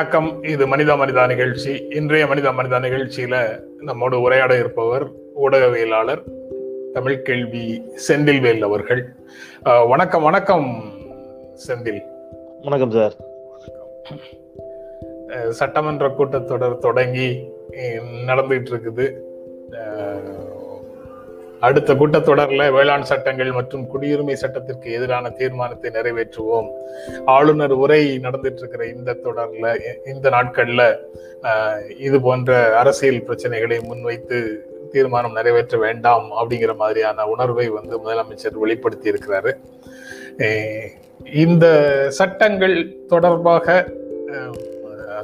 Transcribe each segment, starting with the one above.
வணக்கம். இது மனிதா மனிதா நிகழ்ச்சி. இன்றைய மனிதா மனிதா நிகழ்ச்சியில நம்மோடு உரையாட இருப்பவர் ஊடகவியலாளர் தமிழ் கேள்வி செந்தில்வேல் அவர்கள். வணக்கம் வணக்கம் செந்தில். வணக்கம் சார். சட்டமன்ற கூட்டத்தொடர் தொடங்கி நடந்துகிட்டு இருக்குது. அடுத்த கூட்டத்தொடரில் வேளாண் சட்டங்கள் மற்றும் குடியுரிமை சட்டத்திற்கு எதிரான தீர்மானத்தை நிறைவேற்றுவோம். ஆளுநர் உரை நடந்துட்டு இருக்கிற இந்த தொடரில் இந்த நாட்களில் இது போன்ற அரசியல் பிரச்சனைகளை முன்வைத்து தீர்மானம் நிறைவேற்ற வேண்டாம் அப்படிங்கிற மாதிரியான உணர்வை வந்து முதலமைச்சர் வெளிப்படுத்தி இருக்கிறாரு இந்த சட்டங்கள் தொடர்பாக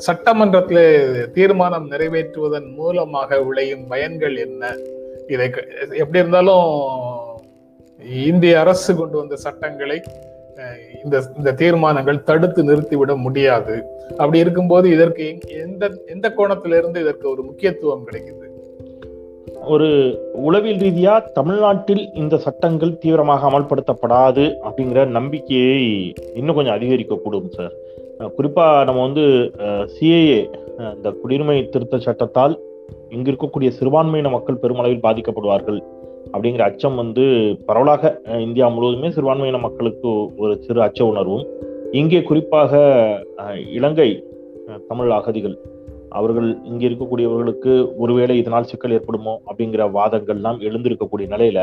சட்டமன்றத்தில் தீர்மானம் நிறைவேற்றுவதன் மூலமாக விளையும் பயன்கள் என்ன? இதை க- எப்படி இருந்தாலும் இந்திய அரசு கொண்டு வந்த சட்டங்களை இந்த இந்த தீர்மானங்கள் தடுத்து நிறுத்திவிட முடியாது. அப்படி இருக்கும்போது இதற்கு எந்த எந்த கோணத்திலிருந்து இதற்கு ஒரு முக்கியத்துவம் கிடைக்குது? ஒரு உளவியல் ரீதியா தமிழ்நாட்டில் இந்த சட்டங்கள் தீவிரமாக அமல்படுத்தப்படாது அப்படிங்கிற நம்பிக்கையை இன்னும் கொஞ்சம் அதிகரிக்கக்கூடும் சார். குறிப்பா நம்ம வந்து சிஏஏ இந்த குடியுரிமை திருத்த சட்டத்தால் இங்க இருக்கக்கூடிய சிறுபான்மையின மக்கள் பெருமளவில் பாதிக்கப்படுவார்கள். அப்படிங்கிற அச்சம் வந்து பரவலாக இந்தியா முழுவதுமே சிறுபான்மையின மக்களுக்கு ஒரு சிறு அச்ச உணர்வும். இங்கே குறிப்பாக இலங்கை தமிழ் அகதிகள் அவர்கள் இங்க இருக்கக்கூடியவர்களுக்கு ஒருவேளை இதனால் சிக்கல் ஏற்படுமோ அப்படிங்கிற வாதங்கள்லாம் எழுந்திருக்கக்கூடிய நிலையில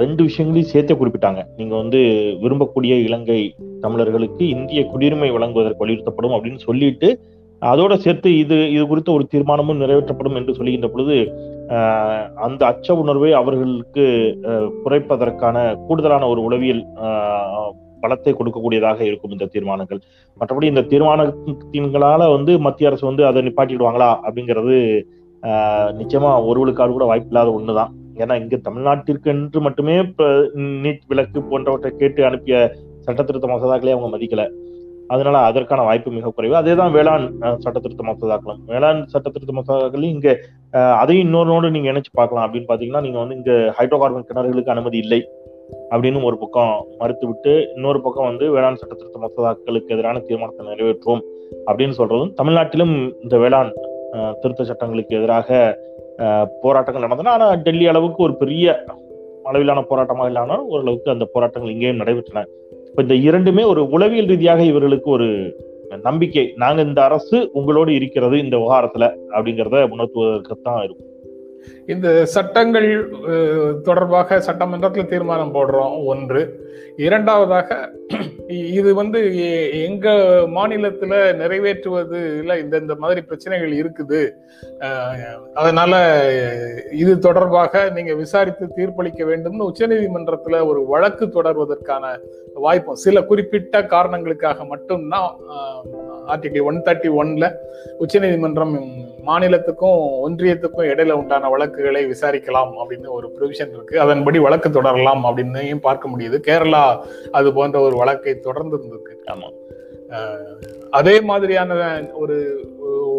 ரெண்டு விஷயங்களையும் சேர்த்தே குறிப்பிட்டாங்க. நீங்க வந்து விரும்பக்கூடிய இலங்கை தமிழர்களுக்கு இந்திய குடியுரிமை வழங்குவதற்கு வலியுறுத்தப்படும் அப்படின்னு சொல்லிட்டு அதோட சேர்த்து இது இது குறித்த ஒரு தீர்மானமும் நிறைவேற்றப்படும் என்று சொல்லுகின்ற பொழுது அந்த அச்ச உணர்வை அவர்களுக்கு குறைப்பதற்கான கூடுதலான ஒரு உளவியல் பலத்தை கொடுக்கக்கூடியதாக இருக்கும் இந்த தீர்மானங்கள். மற்றபடி இந்த தீர்மானத்தின்களால வந்து மத்திய அரசு வந்து அதை நிப்பாட்டிடுவாங்களா அப்படிங்கிறது ஆஹ், நிச்சயமா ஒருவருக்காக கூட வாய்ப்பில்லாத ஒண்ணுதான். ஏன்னா இங்க தமிழ்நாட்டிற்கு என்று மட்டுமே நீட் விலக்கு போன்றவற்றை கேட்டு அனுப்பிய சட்டத்திருத்த மசோதாக்களே அவங்க மதிக்கல. அதனால அதற்கான வாய்ப்பு மிக குறைவு. அதே தான் வேளாண் சட்ட திருத்த மசோதாக்களும். வேளாண் சட்ட திருத்த மசோதாக்களையும் இங்க அதையும் இன்னொரு நீங்க இணைச்சு பார்க்கலாம் அப்படின்னு பாத்தீங்கன்னா நீங்க வந்து இங்க ஹைட்ரோ கார்பன் கிணறுகளுக்கு அனுமதி இல்லை அப்படின்னு ஒரு பக்கம் மறுத்துவிட்டு இன்னொரு பக்கம் வந்து வேளாண் சட்ட திருத்த மசோதாக்களுக்கு எதிரான தீர்மானத்தை நிறைவேற்றுவோம் அப்படின்னு சொல்றதும் தமிழ்நாட்டிலும் இந்த வேளாண் திருத்த சட்டங்களுக்கு எதிராக போராட்டங்கள் நடந்தன. ஆனா டெல்லி அளவுக்கு ஒரு பெரிய அளவிலான போராட்டமாக இல்லாமல் ஓரளவுக்கு அந்த போராட்டங்கள் இங்கேயும் நடைபெற்றன. இப்ப இந்த இரண்டுமே ஒரு உளவியல் ரீதியாக இவர்களுக்கு ஒரு நம்பிக்கை. நாங்க இந்த அரசு உங்களோடு இருக்கிறது இந்த விவகாரத்துல அப்படிங்கிறத உணர்த்துவதற்குத்தான் இருக்கும். இந்த சட்டங்கள் தொடர்பாக சட்டமன்றத்தில் தீர்மானம் போடுறோம் ஒன்று. இரண்டாவதாக இது வந்து எங்க மாநிலத்துல நிறைவேற்றுவது இல்லை இந்த இந்த மாதிரி பிரச்சனைகள் இருக்குது. அதனால இது தொடர்பாக நீங்க விசாரித்து தீர்ப்பளிக்க வேண்டும்னு உச்சநீதிமன்றத்துல ஒரு வழக்கு தொடர்வதற்கான வாய்ப்பும் சில குறிப்பிட்ட காரணங்களுக்காக மட்டும்தான் ஆர்டிகல் ஒன் தேர்ட்டி ஒன்ல உச்சநீதிமன்றம் மாநிலத்துக்கும் ஒன்றியத்துக்கும் இடையில உண்டான வழக்குகளை விசாரிக்கலாம் அப்படின்னு ஒரு ப்ரொவிஷன் இருக்கு. அதன்படி வழக்கு தொடரலாம் அப்படின்னையும் பார்க்க முடியுது. கேரளா அது போன்ற ஒரு வழக்கை தொடர்ந்து இருந்திருக்கு ஆமா அதே மாதிரியான ஒரு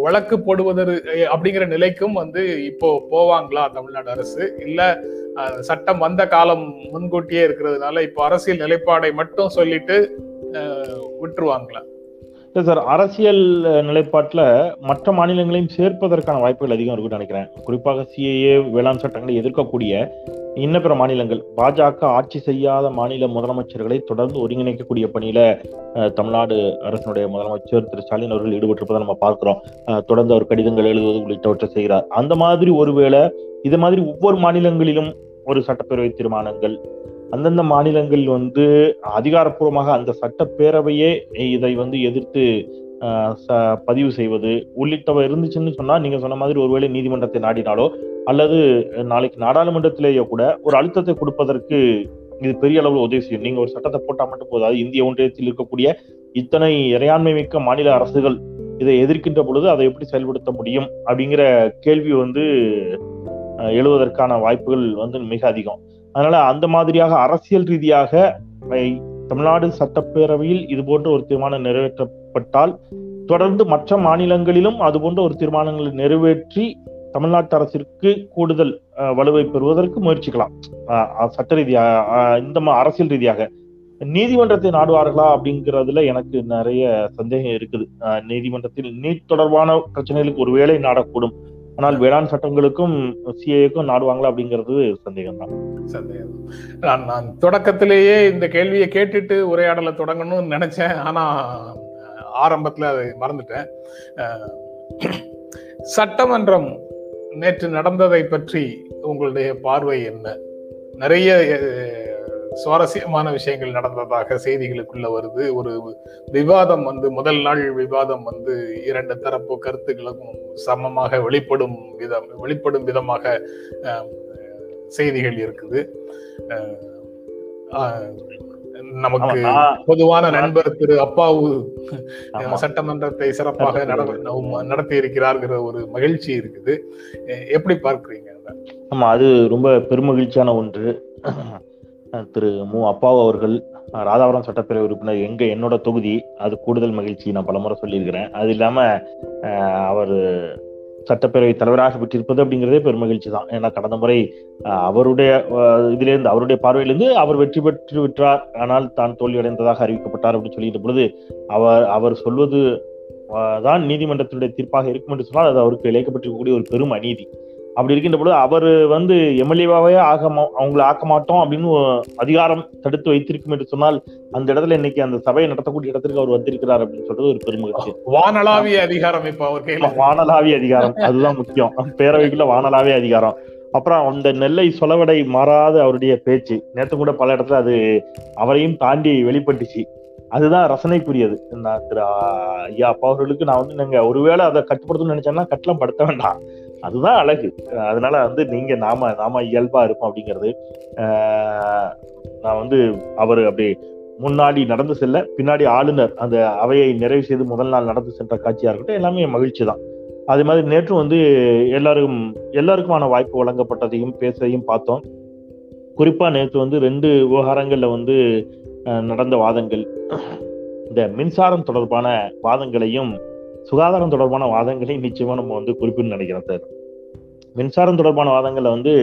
வழக்கு போடுவதற்கு அப்படிங்கிற நிலைக்கும் வந்து இப்போ போவாங்களா தமிழ்நாடு அரசு? இல்ல சட்டம் வந்த காலம் முன்கூட்டியே இருக்கிறதுனால இப்போ அரசியல் நிலைப்பாடை மட்டும் சொல்லிட்டு விட்டுருவாங்களா? சார் அரசியல் நிலைப்பாட்டில் மற்ற மாநிலங்களையும் சேர்ப்பதற்கான வாய்ப்புகள் அதிகம் இருக்குன்னு நினைக்கிறேன். குறிப்பாக சிஏஏ வேளாண் சட்டங்களை எதிர்க்கக்கூடிய இன்ன பிற மாநிலங்கள். பாஜக ஆட்சி செய்யாத மாநில முதலமைச்சர்களை தொடர்ந்து ஒருங்கிணைக்கக்கூடிய பணியில தமிழ்நாடு அரசினுடைய முதலமைச்சர் திரு. ஸ்டாலின் அவர்கள் ஈடுபட்டிருப்பதை நம்ம பார்க்கிறோம். தொடர்ந்து அவர் கடிதங்கள் எழுதுவது உள்ளிட்டவற்றை செய்கிறார். அந்த மாதிரி ஒருவேளை இது மாதிரி ஒவ்வொரு மாநிலங்களிலும் ஒரு சட்டப்பேரவை தீர்மானங்கள் அந்தந்த மாநிலங்கள் வந்து அதிகாரப்பூர்வமாக அந்த சட்டப்பேரவையே இதை வந்து எதிர்த்து ஆஹ், ச- பதிவு செய்வது. உள்ளிட்டவை இருந்துச்சுன்னு சொன்னா நீங்க சொன்ன மாதிரி ஒருவேளை நீதிமன்றத்தை நாடினாலோ அல்லது நாளைக்கு நாடாளுமன்றத்திலேயோ கூட ஒரு அழுத்தத்தை கொடுப்பதற்கு இது பெரிய அளவில் உதவி செய்யும். நீங்க ஒரு சட்டத்தை போட்டா மட்டும் போதாது. இந்திய ஒன்றியத்தில் இருக்கக்கூடிய இத்தனை இறையாண்மை மிக்க மாநில அரசுகள் இதை எதிர்க்கின்ற பொழுது அதை எப்படி செயல்படுத்த முடியும்? அப்படிங்கிற கேள்வி வந்து எழுவதற்கான வாய்ப்புகள் வந்து மிக அதிகம். அதனால அந்த மாதிரியாக அரசியல் ரீதியாக தமிழ்நாடு சட்டப்பேரவையில் இது போன்ற ஒரு தீர்மானம் நிறைவேற்றப்பட்டால் தொடர்ந்து மற்ற மாநிலங்களிலும் அது போன்ற ஒரு தீர்மானங்களை நிறைவேற்றி தமிழ்நாட்டு அரசிற்கு கூடுதல் அஹ், வலுவை பெறுவதற்கு முயற்சிக்கலாம். சட்ட ரீதியாக இந்த மா- அரசியல் ரீதியாக. நீதிமன்றத்தை நாடுவார்களா அப்படிங்கிறதுல எனக்கு நிறைய சந்தேகம் இருக்குது. அஹ், நீதிமன்றத்தில் நீட் தொடர்பான பிரச்சனைகளுக்கு ஒருவேளை நாடக்கூடும். ஆனால் வேளாண் சட்டங்களுக்கும் சிஏக்கும் நாடுவாங்களா அப்படிங்கிறது சந்தேகம் தான் சந்தேகம். நான் நான் தொடக்கத்திலேயே இந்த கேள்வியை கேட்டுட்டு உரையாடலை தொடங்கணும்னு நினைச்சேன். ஆனா ஆரம்பத்துல அதை மறந்துட்டேன். சட்டமன்றம் நேற்று நடந்ததை பற்றி உங்களுடைய பார்வை என்ன? நிறைய சுவாரஸ்யமான விஷயங்கள் நடந்ததாக செய்திகளுக்குள்ள வருது. ஒரு விவாதம் வந்து முதல் நாள் விவாதம் வந்து இரண்டு தரப்பு கருத்துக்களுக்கும் சமமாக வெளிப்படும் விதம் வெளிப்படும் விதமாக செய்திகள் இருக்குது. நமக்கு பொதுவான நண்பர் திரு அப்பாவு. சட்டமன்றத்தை சிறப்பாக நட- நடத்தி இருக்கிறார்கிற ஒரு மகிழ்ச்சி இருக்குது. எப்படி பார்க்கிறீங்க? ஆமா அது ரொம்ப பெருமகிழ்ச்சியான ஒன்று. திரு மு. அப்பாவு அவர்கள் ராதாபுரம் சட்டப்பேரவை உறுப்பினர் எங்க என்னோட தொகுதி அது கூடுதல் மகிழ்ச்சி நான் பலமுறை சொல்லியிருக்கிறேன். அது இல்லாம அவர் சட்டப்பேரவை தலைவராக பெற்றிருப்பது அப்படிங்கிறதே பெருமகிழ்ச்சி தான். ஏன்னா கடந்த முறை அஹ், அவருடைய இதிலிருந்து அவருடைய பார்வையிலிருந்து அவர் வெற்றி பெற்று விட்டார். ஆனால் தான் தோல்வியடைந்ததாக அறிவிக்கப்பட்டார் அப்படின்னு சொல்லிட்ட பொழுது அவர் அவர் சொல்வது தான் நீதிமன்றத்தினுடைய தீர்ப்பாக இருக்கும் என்று சொன்னால் அது அவருக்கு இழைக்கப்பட்டிருக்கக்கூடிய ஒரு பெரும் அநீதி. அப்படி இருக்கின்ற பொழுது அவர் வந்து எம்எல்ஏவாவே ஆக அவங்களை ஆக்க மாட்டோம் அப்படின்னு அதிகாரம் தடுத்து வைத்திருக்கும் என்று சொன்னால் அந்த இடத்துல இன்னைக்கு அந்த சபையை நடத்தக்கூடிய இடத்திற்கு அவர் வந்திருக்கிறார் அப்படின்னு சொல்றது ஒரு பெருமகிழ்ச்சி. வானளாவிய அதிகாரம் இப்ப அவர் கையில. வானலாவிய அதிகாரம். அதுதான் முக்கியம். பேரவைக்குள்ள வானலாவிய அதிகாரம். அப்புறம் அந்த நெல்லை சொலவடை மாறாத அவருடைய பேச்சு. நேத்து கூட பல இடத்துல அது அவரையும் தாண்டி வெளிப்பட்டுச்சு. அதுதான் ரசனைக்குரியது. நான் திரு ஐயா அப்பா அவர்களுக்கு நான் வந்து நீங்க ஒருவேளை அதை கட்டுப்படுத்தணும்னு நினைச்சேன்னா கட்டலாம் படுத்த வேண்டாம். அதுதான் அழகு. அதனால வந்து நீங்க நாம நாம இயல்பா இருப்போம் அப்படிங்கிறது நான் வந்து அவர் அப்படி முன்னாடி நடந்து செல்ல பின்னாடி ஆளுநர் அந்த அவையை நிறைவு செய்து முதல் நாள் நடந்து சென்ற காட்சியா இருக்கட்டும் எல்லாமே மகிழ்ச்சி தான். அதே மாதிரி நேற்று வந்து எல்லாருக்கும் எல்லாருக்குமான வாய்ப்பு வழங்கப்பட்டதையும் பேசுறதையும் பார்த்தோம். குறிப்பா நேற்று வந்து ரெண்டு விவகாரங்கள்ல வந்து நடந்த வாதங்கள். இந்த மின்சாரம் தொடர்பான வாதங்களையும் சுகாதாரம் தொடர்பான வாதங்களையும் நிச்சயமா நம்ம வந்து குறிப்பிட்டு நினைக்கிறோம் சார் மின்சாரம் தொடர்பான வாதங்களை வந்து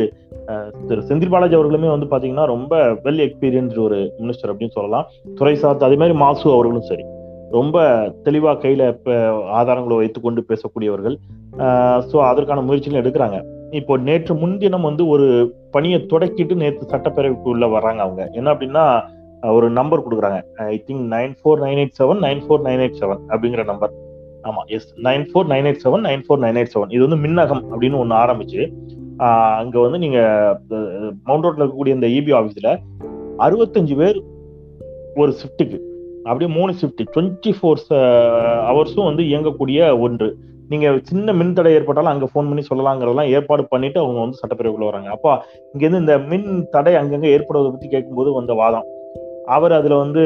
திரு. செந்தில் பாலாஜி அவர்களுமே வந்து பாத்தீங்கன்னா ரொம்ப வெல் எக்ஸ்பீரியன்ஸ்டு ஒரு மினிஸ்டர் அப்படின்னு சொல்லலாம். துறை சார்ந்த அதே மாதிரி மாசு அவர்களும் சரி. ரொம்ப தெளிவா கையில ஆதாரங்களை வைத்துக்கொண்டு பேசக்கூடியவர்கள். ஸோ அதற்கான முயற்சிகளும் எடுக்கிறாங்க. இப்போ நேற்று முன்தினம் வந்து ஒரு பணியை தொடக்கிட்டு நேற்று சட்டப்பேரவைக்குள்ள வர்றாங்க அவங்க. என்ன அப்படின்னா ஒரு நம்பர் கொடுக்குறாங்க. I think nine four nine eight seven nine four nine eight seven அப்படிங்கிற நம்பர் ஆமா yes nine four nine eight seven nine four nine eight seven இது வந்து மின்னகம் அப்படின்னு ஒன்று ஆரம்பிச்சு அங்கே அங்க வந்து நீங்க மவுண்ட் ரோட்ல இருக்கக்கூடிய இந்த இபி ஆஃபீஸ்ல அறுபத்தஞ்சு பேர் ஒரு ஷிஃப்ட்டுக்கு அப்படியே மூணு ஷிஃப்ட் டுவெண்ட்டி ஃபோர் ஹவர்ஸும் வந்து இயங்கக்கூடிய ஒன்று. நீங்க சின்ன மின் தடை ஏற்பட்டாலும் அங்க ஃபோன் பண்ணி சொல்லலாங்கிறதெல்லாம் ஏற்பாடு பண்ணிட்டு அவங்க வந்து சட்டப்பேரவைக்குள்ள வராங்க. அப்போ இங்க இருந்து இந்த மின் தடை அங்கங்க ஏற்படுவதை பத்தி கேட்கும்போது வந்த வாதம். அவர் அதுல வந்து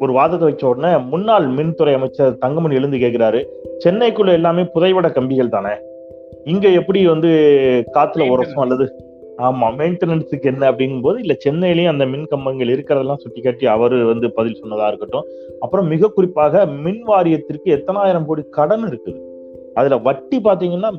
ஒரு வாதத்தை வச்ச உடனே முன்னாள் மின்துறை அமைச்சர் தங்கமணி எழுந்து கேட்கிறாரு சென்னைக்குள்ள எல்லாமே புதைவட கம்பிகள் தானே? இங்க எப்படி வந்து காத்துல உரசும் அல்லது ஆமா மெயின்டெனன்ஸுக்கு என்ன அப்படிங்கும்போது இல்ல சென்னையிலயும் அந்த மின் கம்பங்கள் இருக்கிறதெல்லாம் சுட்டி காட்டி அவரு வந்து பதில் சொன்னதா இருக்கட்டும். அப்புறம் மிக குறிப்பாக மின் வாரியத்திற்கு எத்தனாயிரம் கோடி கடன் இருக்குது. அதுல வட்டி பாத்தீங்கன்னா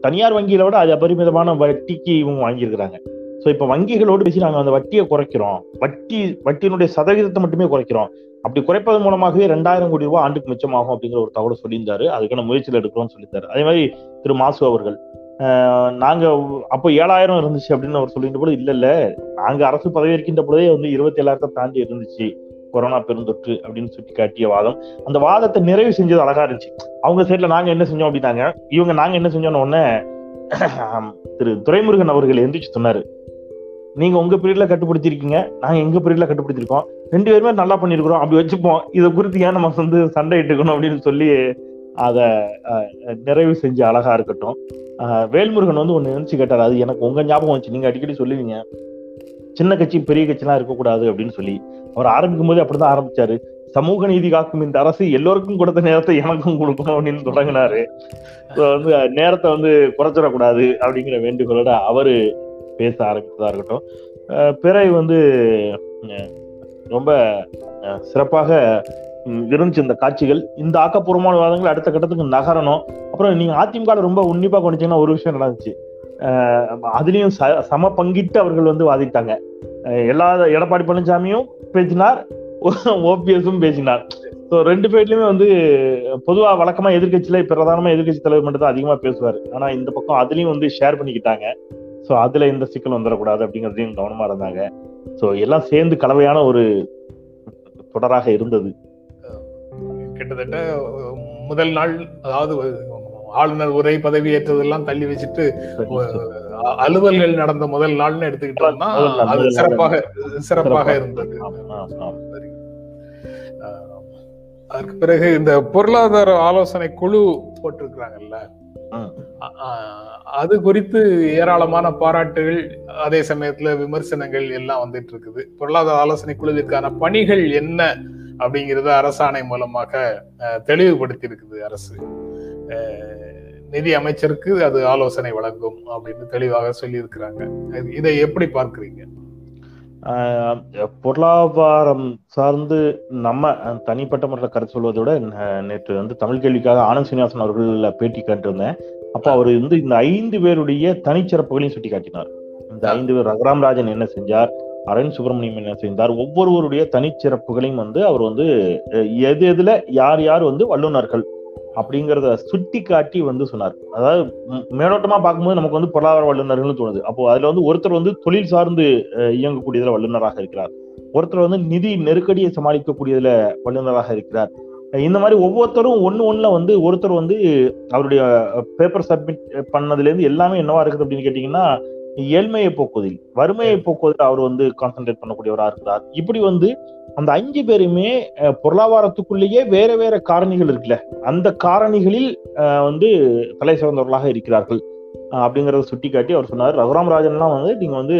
தனியார் வங்கியில விட அது அபரிமிதமான வட்டிக்கு இவங்க வாங்கியிருக்கிறாங்க. சோ இப்ப வங்கிகளோடு பேசி நாங்க அந்த வட்டியை குறைக்கிறோம். வட்டி வட்டியினுடைய சதவீதத்தை மட்டுமே குறைக்கிறோம். அப்படி குறைப்பதன் மூலமாகவே ரெண்டாயிரம் கோடி ரூபாய் ஆண்டுக்கு மிச்சமாகும் அப்படிங்கிற ஒரு தகவல் சொல்லியிருந்தாரு. அதுக்கான முயற்சியில் எடுக்கிறோம்னு சொல்லியிருந்தாரு. அதே மாதிரி திரு மாசு அவர்கள். ஆஹ் நாங்க அப்போ ஏழாயிரம் இருந்துச்சு அப்படின்னு அவர் சொல்லிட்டு போது இல்ல இல்ல. நாங்க அரசு பதவி இருக்கின்ற பொழுதே வந்து இருபத்தி ஏழாயிரத்தை தாண்டி இருந்துச்சு. கொரோனா பெருந்தொற்று அப்படின்னு சுட்டி காட்டிய வாதம். அந்த வாதத்தை நிறைவு செஞ்சது அழகா இருந்துச்சு. அவங்க சைட்ல நாங்க என்ன செஞ்சோம் அப்படின்னாங்க இவங்க நாங்க என்ன செஞ்சோம்னு உடனே திரு துரைமுருகன் அவர்கள் எந்திரிச்சு சொன்னாரு. நீங்க உங்க பீரியட்ல கட்டுப்படுத்திருக்கீங்க நாங்க எங்க பீரியட்ல கட்டுப்படுத்திருக்கோம். ரெண்டு பேருமே நல்லா பண்ணிருக்கிறோம் அப்படி வச்சுப்போம். இதை குறித்து ஏன் நம்ம வந்து சண்டை இட்டுக்கணும் அப்படின்னு சொல்லி அதை நிறைவு செஞ்ச அழகா இருக்கட்டும். வேல்முருகன் வந்து ஒண்ணு நினைச்சு கேட்டார். அது எனக்கு உங்க ஞாபகம் வச்சு நீங்க அடிக்கடி சொல்லுவீங்க. சின்ன கட்சி பெரிய கட்சிலாம் இருக்கக்கூடாது அப்படின்னு சொல்லி. அவர் ஆரம்பிக்கும் போது அப்படிதான் ஆரம்பிச்சாரு. சமூக நீதி காக்கும் இந்த அரசு எல்லோருக்கும் கொடுத்த நேரத்தை எனக்கும் கொடுக்கணும் அப்படின்னு தொடங்கினாரு. வந்து நேரத்தை வந்து குறைச்சிடக்கூடாது அப்படிங்கிற வேண்டுகோளோட அவரு பேச ஆரம்பித்ததாக இருக்கட்டும். பிறை வந்து ரொம்ப சிறப்பாக இருந்துச்சு இந்த காட்சிகள். இந்த ஆக்கப்பூர்வமான வாதங்கள் அடுத்த கட்டத்துக்கு நகரணும். அப்புறம் நீங்க அதிமுக ரொம்ப உன்னிப்பா கவனிச்சீங்கன்னா ஒரு விஷயம் நடந்துச்சு. அதுலயும் ச- சம பங்கிட்டு அவர்கள் வந்து வாதிட்டாங்க. எல்லா எடப்பாடி பழனிசாமியும் பேசினார் ஓபிஎஸும் பேசினார். ஸோ ரெண்டு பேர்லயுமே வந்து பொதுவாக வழக்கமா எதிர்க்கட்சியில பிரதானமா எதிர்க்கட்சி தலைவர் மட்டும் தான் அதிகமா பேசுவார். ஆனா இந்த பக்கம் அதுலயும் வந்து ஷேர் பண்ணிக்கிட்டாங்க. ஸோ அதுல எந்த சிக்கல் வந்துடக்கூடாது அப்படிங்கிறதையும் கவனமா இருந்தாங்க. ஸோ எல்லாம் சேர்ந்து கலவையான ஒரு தொடராக இருந்தது. கிட்டத்தட்ட முதல் நாள் அதாவது ஆளுநர் உரை பதவியேற்றதெல்லாம் தள்ளி வச்சுட்டு அலுவல்கள் நடந்த முதல் நாள்னு எடுத்துக்கிட்டோம்னா அது. சிறப்பாக சிறப்பாக. இருந்தது. அதற்கு பிறகு இந்த பொருளாதார ஆலோசனை குழு போட்டிருக்கிறாங்கல்ல? அது குறித்து ஏராளமான பாராட்டுகள் அதே சமயத்துல விமர்சனங்கள் எல்லாம் வந்துட்டு இருக்குது பொருளாதார ஆலோசனை குழுவிற்கான பணிகள் என்ன அப்படிங்கறத அரசாணை மூலமாக அஹ், தெளிவுபடுத்தி இருக்குது அரசு நிதி அமைச்சருக்கு அது ஆலோசனை வழங்கும் அப்படின்னு தெளிவாக சொல்லி இருக்கிறாங்க இதை எப்படி பார்க்கிறீங்க? பொருளாதாரம் சார்ந்து நம்ம தனிப்பட்ட முறையில் கருத்து சொல்வதை விட நேற்று வந்து தமிழ் கேள்விக்காக ஆனந்த் சீனிவாசன் அவர்கள் பேட்டி கேட்டிருந்தேன். அப்போ அவர் வந்து இந்த ஐந்து பேருடைய தனிச்சிறப்புகளையும் சுட்டி காட்டினார் இந்த ஐந்து பேர் ரகுராம் ராஜன் என்ன செஞ்சார் அரண் சுப்பிரமணியம் என்ன செஞ்சார் ஒவ்வொருவருடைய தனிச்சிறப்புகளையும் வந்து அவர் வந்து எது எதுல யார் யார் வந்து வல்லுநர்கள் அப்படிங்கிறத சுட்டி காட்டி வந்து சொன்னார். அதாவது மேலோட்டமா பார்க்கும்போது நமக்கு வந்து பொருளாதார வல்லுநர்கள்னு தோணுது. அப்போ அதுல வந்து ஒருத்தர் வந்து தொழில் சார்ந்து இயங்கக்கூடியதுல வல்லுநராக இருக்கிறார். ஒருத்தர் வந்து நிதி நெருக்கடியை சமாளிக்கக்கூடியதுல வல்லுநராக இருக்கிறார். இந்த மாதிரி ஒவ்வொருத்தரும் ஒண்ணு ஒண்ணுல வந்து ஒருத்தர் வந்து அவருடைய பேப்பர் சப்மிட் பண்ணதுல இருந்து எல்லாமே என்னவா இருக்குது அப்படின்னு கேட்டீங்கன்னா ஏழ்மையை போக்குவதில் வறுமையை போக்குவதில் அவர் வந்து கான்சென்ட்ரேட் பண்ணக்கூடியவரா இருக்கிறார். இப்படி வந்து அந்த அஞ்சு பேருமே பொருளாதாரத்துக்குள்ளேயே வேற வேற காரணிகள் இருக்குல்ல. அந்த காரணிகளில் வந்து தலை சிறந்தவர்களாக இருக்கிறார்கள். அப்படிங்கிறத அப்படிங்கறத சுட்டிக்காட்டி அவர் சொன்னார். ரகுராம் ராஜன்லாம் வந்து நீங்க வந்து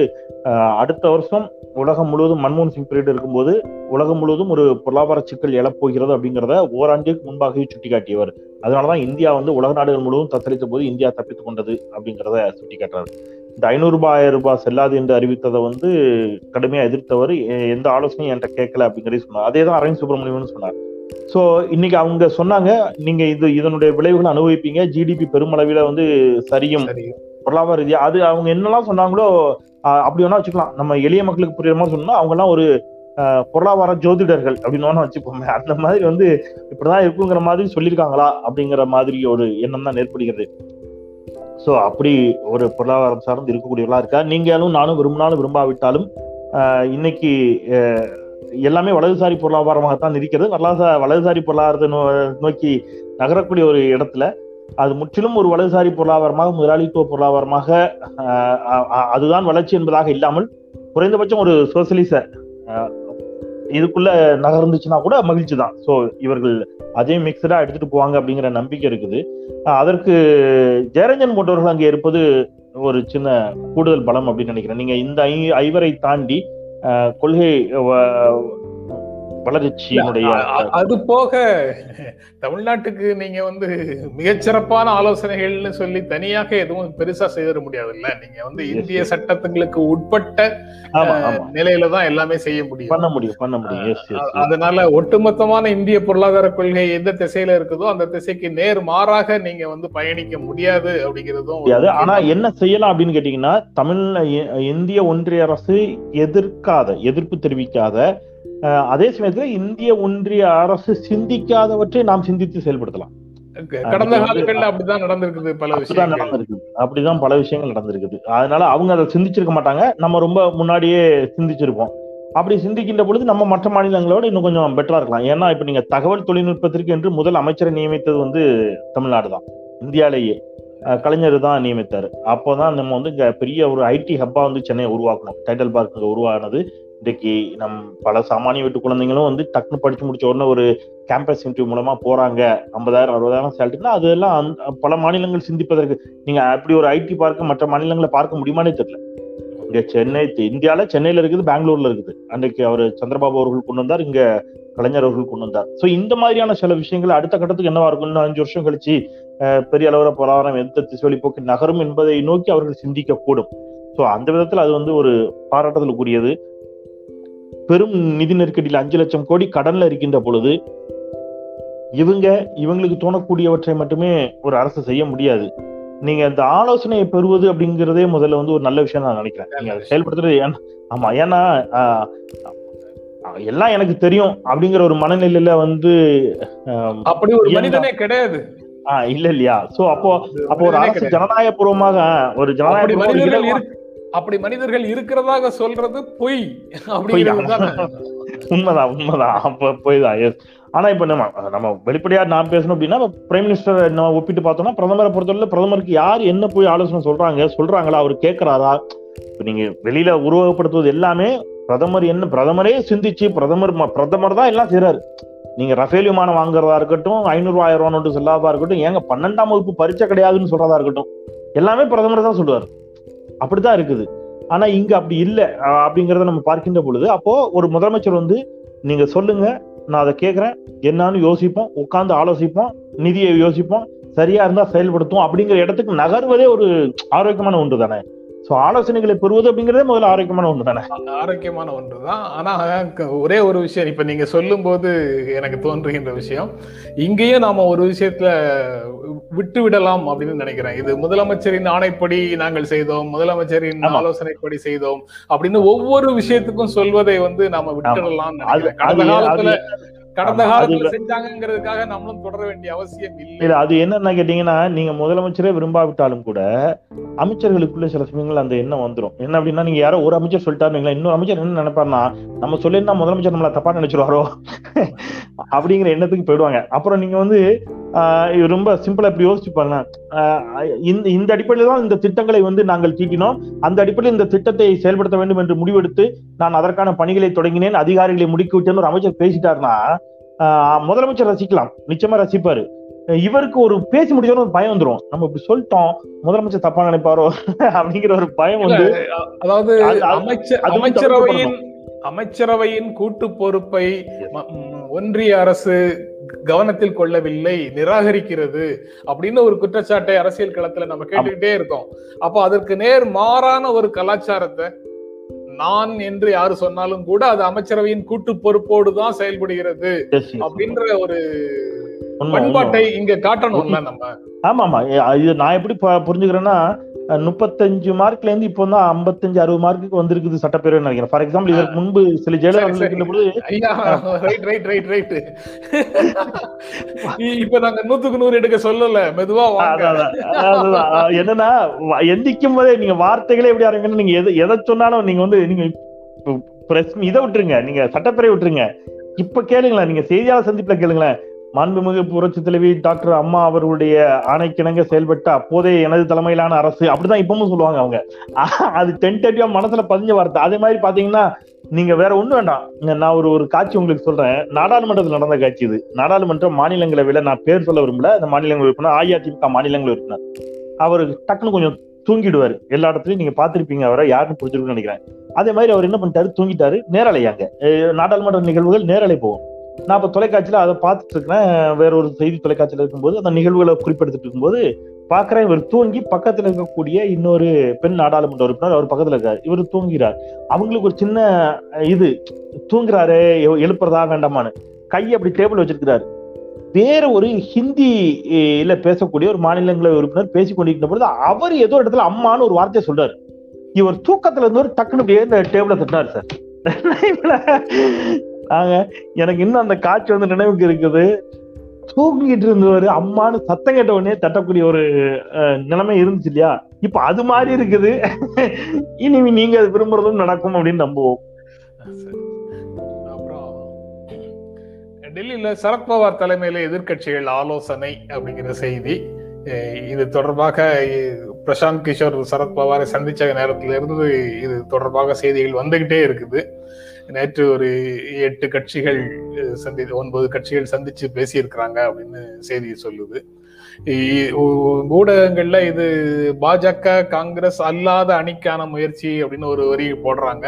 அடுத்த வருஷம் உலகம் முழுவதும் மன்மோகன் சிங் பீரியட் இருக்கும்போது உலகம் முழுவதும் ஒரு பொருளாதார சிக்கல் எழப்போகிறது அப்படிங்கிறத ஓராண்டுக்கு முன்பாகவே சுட்டிக்காட்டியவர். அதனாலதான் இந்தியா வந்து உலக நாடுகள் முழுவதும் தத்தளித்த போது இந்தியா தப்பித்துக் கொண்டது அப்படிங்கிறத சுட்டிக்காட்டுறாரு. இந்த ஐநூறு ரூபாய் ஆயிரம் ரூபாய் செல்லாது என்று அறிவித்ததை வந்து கடுமையா எதிர்த்தவர். எந்த ஆலோசனையும் என்கிட்ட கேட்கல அப்படிங்கிறதையும் சொன்னார். அதே தான் அரவிந்த் சுப்பிரமணியம்னு சொன்னார். சோ இன்னைக்கு அவங்க சொன்னாங்க நீங்க இது இதனுடைய விளைவுகளை அனுபவிப்பீங்க. ஜிடிபி பெருமளவில வந்து சரியும். சரி பொருளாதார ரீதியா அது அவங்க என்னெல்லாம் சொன்னாங்களோ அப்படி வேணா வச்சுக்கலாம். நம்ம எளிய மக்களுக்கு புரியுற மாதிரி சொன்னா அவங்க எல்லாம் ஒரு பொருளாதார ஜோதிடர்கள் அப்படின்னு வச்சுப்போமே. அந்த மாதிரி வந்து இப்படிதான் இருக்குங்கிற மாதிரி சொல்லியிருக்காங்களா அப்படிங்கிற மாதிரி ஒரு எண்ணம் தான் ஏற்படுகிறது. ஸோ அப்படி ஒரு பொருளாதாரம் சார்ந்து இருக்கக்கூடியவர்களா இருக்கா? நீங்களும் நானும் விரும்பினாலும் விரும்பாவிட்டாலும் இன்னைக்கு எல்லாமே வலதுசாரி பொருளாதாரமாகத்தான் இருக்கிறது. வரலாசா வலதுசாரி பொருளாதாரத்தை நோ- நோக்கி நகரக்கூடிய ஒரு இடத்துல அது முற்றிலும் ஒரு வலதுசாரி பொருளாதாரமாக முதலாளித்துவ பொருளாதாரமாக அதுதான் வளர்ச்சி என்பதாக இல்லாமல் குறைந்தபட்சம் ஒரு சோசியலிச இதுக்குள்ள நகர்ந்துச்சுன்னா கூட மகிழ்ச்சி தான் ஸோ இவர்கள் அதே மிக்சடா எடுத்துட்டு போவாங்க அப்படிங்கிற நம்பிக்கை இருக்குது. அதற்கு ஜெயரஞ்சன் போன்றவர்கள் அங்கே இருப்பது ஒரு சின்ன கூடுதல் பலம் அப்படின்னு நினைக்கிறேன். நீங்க இந்த ஐ- ஐவரை தாண்டி ஆஹ் கொள்கை வ- வளர்ச்சியினுடைய அது போக தமிழ்நாட்டுக்கு நீங்க வந்து மிகச்சிறப்பான ஆலோசனைகள்னு சொல்லி தனியாக எதுவும் பெருசா செய்திட முடியாதுல்ல. நீங்க வந்து இந்திய. சட்டத்துங்களுக்கு உட்பட்ட நிலையில தான் எல்லாமே செய்ய முடியும். பண்ண முடியும் பண்ண முடியும். அதனால ஒட்டுமொத்தமான இந்திய பொருளாதார கொள்கை எந்த திசையில இருக்குதோ அந்த திசைக்கு நேர் மாறாக நீங்க வந்து பயணிக்க முடியாது அப்படிங்கிறதும் முடியாது. ஆனா என்ன செய்யலாம் அப்படின்னு கேட்டீங்கன்னா தமிழ் இந்திய ஒன்றிய அரசு எதிர்க்காத எதிர்ப்பு தெரிவிக்காத அதே சமயத்துல இந்திய ஒன்றிய அரசு சிந்திக்காதவற்றை நாம் சிந்தித்து செயல்படுத்தலாம். கடந்த காலங்கள்ல அப்படிதான் நடந்திருக்குது பல விஷயங்கள். நடந்திருக்குது. அப்படிதான் பல விஷயங்கள் நடந்திருக்குது. அதனால அவங்க அதை சிந்திச்சிருக்க மாட்டாங்க. நம்ம ரொம்ப முன்னாடியே சிந்திச்சிருப்போம். அப்படி சிந்திக்கின்ற பொழுது நம்ம மற்ற மாநிலங்களோட இன்னும் கொஞ்சம் பெட்டரா இருக்கலாம். ஏன்னா இப்ப நீங்க தகவல் தொழில்நுட்பத்திற்கு என்று முதல் அமைச்சரை நியமித்தது வந்து தமிழ்நாடு தான். இந்தியாலேயே. கலைஞர் தான் நியமித்தார். அப்போதான் நம்ம வந்து இங்க பெரிய ஒரு ஐடி ஹப்பா வந்து சென்னையை உருவாக்கணும். டைட்டில் பார்க் உருவானது. இன்றைக்கு நம் பல சாமானிய வீட்டு குழந்தைங்களும் வந்து டக்குன்னு படிச்சு முடிச்ச உடனே ஒரு கேம்பஸ் இன்டர்வியூ மூலமா போறாங்க. ஐம்பதாயிரம் அறுபதாயிரம் சேலரினா அதெல்லாம் அந் பல மாநிலங்கள் சிந்திப்பதற்கு. நீங்க அப்படி ஒரு ஐடி பார்க்க மற்ற மாநிலங்களை பார்க்க முடியுமானே தெரியல. இங்க சென்னை இந்தியால சென்னையில இருக்குது பெங்களூர்ல இருக்குது. அன்றைக்கு அவர் சந்திரபாபு அவர்கள் கொண்டு வந்தார் இங்க கலைஞர் அவர்கள் கொண்டு வந்தார். சோ இந்த மாதிரியான சில விஷயங்கள் அடுத்த கட்டத்துக்கு என்னவா இருக்கும்? இன்னும் அஞ்சு வருஷம் கழிச்சு பெரிய அளவில் பொருளாதாரம் எந்த திசை போக்கு நகரும் என்பதை நோக்கி அவர்கள் சிந்திக்க கூடும் சோ அந்த விதத்துல அது வந்து ஒரு பாராட்டுதலுக்குரியது. பெரும் நிதி நெருக்கடியில் அஞ்சு லட்சம் கோடி கடன்ல இருக்கின்ற பொழுது இவங்க இவங்களுக்கு தோணக்கூடியவற்றை மட்டுமே ஒரு அரசு செய்ய முடியாது. நீங்க இந்த ஆலோசனையை பெறுவது அப்படிங்கிறதே முதல்ல வந்து ஒரு நல்ல விஷயம் நான் நினைக்கிறேன். நீங்க அதை செயல்படுத்துறது ஆமா ஏன்னா எல்லாம் எனக்கு தெரியும் அப்படிங்கிற ஒரு மனநிலையில வந்து அப்படி ஒரு மனிதனே கிடையாது. ஆஹ், இல்ல இல்லையா? சோ அப்போ அப்போ ஒரு அரசு. ஜனநாயக பூர்வமாக ஒரு ஜனநாயக அப்படி மனிதர்கள் இருக்கிறதாக சொல்றது பொய் தானே. உண்மைதான் உண்மைதான். அப்ப போய்தான் yes. ஆனா இப்ப நம்ம நம்ம வெளிப்படையா நான் பேசணும் அப்படின்னா பிரைம் மினிஸ்டர் நம்ம ஒப்பிட்டு பார்த்தோம்னா பிரதமரை பொறுத்தவரை பிரதமருக்கு யார் என்ன போய் ஆலோசனை சொல்றாங்க சொல்றாங்களா அவர் கேட்கறாரா இப்ப நீங்க வெளியில உருவகப்படுத்துவது எல்லாமே பிரதமர் என்ன பிரதமரே சிந்திச்சு பிரதமர் பிரதமர் தான் எல்லாம் செய்றாரு. நீங்க ரஃபேல் விமானம் வாங்குறதா இருக்கட்டும் ஐநூறு ஆயிரம் ரூபாய் நோட்டு செல்லாததா இருக்கட்டும் ஏங்க பன்னெண்டாம் வகுப்பு பரீட்சை கிடையாதுன்னு சொல்றதா இருக்கட்டும் எல்லாமே பிரதமர் தான் சொல்லுவார். அப்படிதான் இருக்குது. ஆனா இங்க அப்படி இல்லை. அப்படிங்கிறத நம்ம பார்க்கின்ற பொழுது அப்போ ஒரு முதலமைச்சர் வந்து நீங்க சொல்லுங்க நான் அதை கேட்கறேன். என்னன்னு யோசிப்போம் உட்காந்து ஆலோசிப்போம் நிதியை யோசிப்போம். சரியா இருந்தா செயல்படுத்தும் அப்படிங்கிற இடத்துக்கு நகர்வதே ஒரு ஆரோக்கியமான ஒன்று தானே? சோ ஆலோசனைகளை பெறுவது அப்படிங்கறதே முதல்ல ஆரோக்கியமான ஒன்று தானே ஆரோக்கியமான ஒன்றுதான். ஆனா க- ஒரே ஒரு விஷயம் இப்ப நீங்க சொல்லும் போது எனக்கு தோன்றுகின்ற விஷயம். இங்கேயும் நாம ஒரு விஷயத்துல விட்டு விடலாம் அப்படின்னு நினைக்கிறேன். இது முதலமைச்சரின் ஆணைப்படி நாங்கள் செய்தோம் முதலமைச்சரின். ஆலோசனைப்படி செய்தோம் அப்படின்னு ஒவ்வொரு விஷயத்துக்கும் சொல்வதை வந்து நாம விட்டுடலாம் கடந்த காலத்துல கடந்த காலத்துல செஞ்சாங்கங்கிறதுக்காக நம்மளும் தொடர வேண்டிய அவசியம் இல்லை. அது என்னன்னு கேட்டீங்கன்னா நீங்க முதலமைச்சரே விரும்பாவிட்டாலும் கூட அமைச்சர்களுக்குள்ள சில சமயங்கள் அந்த எண்ணம் வந்துரும். என்ன அப்படின்னா நீங்க யாரோ ஒரு அமைச்சர் சொல்லிட்டாருங்களா இன்னொரு அமைச்சர் என்ன நினைப்பாருன்னா நம்ம சொல்லிருந்தா முதலமைச்சர் நம்மள தப்பா நினைச்சிருவாரோ? அப்படிங்கிற எண்ணத்துக்கு போயிடுவாங்க. அப்புறம் நீங்க வந்து ரொம்ப சிம்பிளா இப்படி யோசிச்சு பாருங்க இந்த இந்த அடிப்படையில் தான் இந்த திட்டங்களை வந்து நாங்கள் தீட்டினோம். அந்த அடிப்படையில் இந்த திட்டத்தை செயல்படுத்த வேண்டும் என்று முடிவெடுத்து நான் அதற்கான பணிகளை தொடங்கினேன் அதிகாரிகளை முடுக்கி விட்டேன்னு ஒரு அமைச்சர் பேசிட்டாருன்னா முதலமைச்சர் ரசிக்கலாம். நிச்சயமா ரசிப்பாரு. இவருக்கு ஒரு பேசி முடிச்சோன்னு ஒரு பயம் வந்துரும். நம்ம இப்படி சொல்லிட்டோம் முதலமைச்சர் தப்பா நினைப்பாரோ அப்படிங்கிற ஒரு பயம் வந்து அதாவது அமைச்சரவையின் அமைச்சரவையின் கூட்டு பொறுப்பை ஒன்றிய அரசு கவனத்தில் கொள்ளவில்லை நிராகரிக்கிறது அப்படின்னு ஒரு குற்றச்சாட்டை அரசியல் களத்துல நம்ம கேட்டுக்கிட்டே இருக்கோம். அப்போ அதற்கு நேர் மாறான ஒரு கலாச்சாரத்தை நான் என்று யாரு சொன்னாலும் கூட அது அமைச்சரவையின் கூட்டு பொறுப்போடு தான் செயல்படுகிறது. அப்படின்ற ஒரு பண்பாட்டை. இங்க காட்டணும்ல நம்ம ஆமா ஆமா இது நான் எப்படி புரிஞ்சுக்கிறேன்னா முப்பத்தஞ்சு மார்க்ல இருந்து இப்போ தான் ஐம்பத்தஞ்சு அறுபது மார்க்குக்கு வந்திருக்குது சட்டப்பேரவை நினைக்கிறேன். ஃபார் எக்ஸாம்பிள் இதற்கு முன்பு சில ஜெயலலிதா ஐயா ரைட் ரைட் ரைட் ரைட் இப்ப நாங்க நூத்துக்கு நூறு எடுக்க சொல்லல. மெதுவா வாங்க. அதான், அதான், அதுதான். அஹ், என்னன்னா எந்திக்கும் போதே நீங்க வார்த்தைகளே எப்படி ஆரம்பிக்கணும் நீங்க எது எதை சொன்னாலும் நீங்க வந்து நீங்க பிரஸ் இதை விட்டுருங்க. நீங்க சட்டப்பேரவை விட்டுருங்க. இப்ப கேளுங்களேன். நீங்க செய்தியாளர் சந்திப்புல கேளுங்களேன். மாண்புமிகு புரட்சி தலைவி டாக்டர் அம்மா அவர்களுடைய ஆணைக்கிணங்க செயல்பட்ட அப்போதைய எனது தலைமையிலான அரசு அப்படிதான் இப்பவும் சொல்லுவாங்க அவங்க. அது டென்டேட்டிவா மனசுல பதிஞ்ச வார்த்தை. அதே மாதிரி பாத்தீங்கன்னா நீங்க வேற ஒண்ணு வேண்டாம். நான் ஒரு ஒரு காட்சி உங்களுக்கு சொல்றேன். நாடாளுமன்றத்தில் நடந்த காட்சி இது. நாடாளுமன்ற மாநிலங்களவையில நான் பேர் சொல்ல விரும்பல. அந்த மாநிலங்கள் உறுப்பினர் அஇஅதிமுக மாநிலங்கள் உறுப்பினர் அவர் டக்குன்னு கொஞ்சம் தூங்கிடுவாரு. எல்லா இடத்துலயும் நீங்க பாத்திருப்பீங்க அவரை யாருன்னு புரிஞ்சிருக்குன்னு நினைக்கிறேன். அதே மாதிரி அவர் என்ன பண்ணிட்டாரு? தூங்கிட்டாரு. நேரலையாங்க நாடாளுமன்ற நிகழ்வுகள் நேரலை போகும். நான் இப்போ தொலைக்காட்சியில் அதை பார்த்துட்டு இருக்கிறேன். வேற ஒரு செய்தி தொலைக்காட்சியில் இருக்கும்போது அந்த நிகழ்வுகளை குறிப்பெடுத்துட்டு இருக்கும்போது பார்க்குறேன் இவர் தூங்கி பக்கத்தில் இருக்கக்கூடிய இன்னொரு பெண் நாடாளுமன்ற உறுப்பினர் அவர் பக்கத்தில் இருக்கார். இவர் தூங்கிறார் அவங்களுக்கு ஒரு சின்ன இது தூங்குறாரு எழுப்புறதா வேண்டாமான்னு. கை அப்படி டேபிள் வச்சிருக்கிறாரு. வேற ஒரு ஹிந்தி இல்ல பேசக்கூடிய ஒரு மாநிலங்களவை உறுப்பினர் பேசி கொண்டிருக்கிற பொழுது அவர் ஏதோ இடத்துல அம்மான்னு ஒரு வார்த்தையை சொல்றாரு. இவர் தூக்கத்துல இருந்து ஒரு டக்குனு அப்படியே இந்த டேபிள தட்டினார் சார். ஆக எனக்கு இன்னும் அந்த காட்சி வந்து நினைவுக்கு இருக்குது. தூங்கிட்டு இருந்தவர் அம்மான்னு சத்தம் கேட்ட உடனே தட்டக்கூடிய ஒரு நிலைமை இருந்துச்சு இல்லையா? இப்ப அது மாதிரி இருக்குது. இனி நீங்க அது விரும்புறதும் நடக்கும் அப்படின்னு நம்புவோம். டெல்லியில சரத்பவார் தலைமையில எதிர்க்கட்சிகள் ஆலோசனை அப்படிங்கிற செய்தி இது தொடர்பாக பிரசாந்த் கிஷோர் சரத்பவாரை சந்திச்ச நேரத்துல இருந்து இது தொடர்பாக செய்திகள் வந்துகிட்டே இருக்குது. நேற்று ஒரு எட்டு கட்சிகள் சந்தி ஒன்பது கட்சிகள் சந்திச்சு பேசியிருக்கிறாங்க அப்படின்னு செய்தி சொல்லுது. ஊடகங்கள்ல இது பாஜக காங்கிரஸ் அல்லாத அணிக்கான முயற்சி அப்படின்னு ஒரு வரி போடுறாங்க.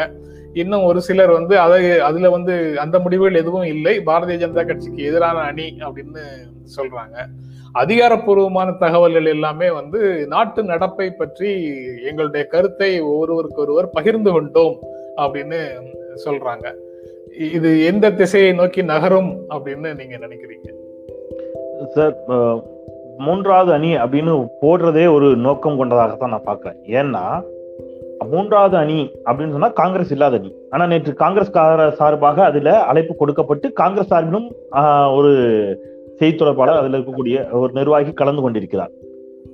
இன்னும் ஒரு சிலர் வந்து அதை அதுல வந்து அந்த முடிவுகள் எதுவும் இல்லை. பாரதிய ஜனதா கட்சிக்கு எதிரான அணி அப்படின்னு சொல்றாங்க. அதிகாரப்பூர்வமான தகவல்கள் எல்லாமே வந்து நாட்டு நடப்பை பற்றி எங்களுடைய கருத்தை ஒருவருக்கு ஒருவர் பகிர்ந்து கொண்டோம் அப்படின்னு சொல்றாங்க. இது எந்த திசையை நோக்கி நகரும் அப்படின்னு நீங்க நினைக்கிறீங்க? சார் மூன்றாவது அணி அப்படின்னு போடுறதே ஒரு நோக்கம் கொண்டதாகத்தான் நான் பாக்குறேன் ஏன்னா மூன்றாவது அணி அப்படின்னு சொன்னா காங்கிரஸ் இல்லாத அணி. ஆனா நேற்று காங்கிரஸ் சார்பாக அதுல அழைப்பு கொடுக்கப்பட்டு காங்கிரஸ் சார்பிலும் ஆஹ், ஒரு செய்தி தொடர்பாளர் அதுல இருக்கக்கூடிய ஒரு நிர்வாகி கலந்து கொண்டிருக்கிறார்.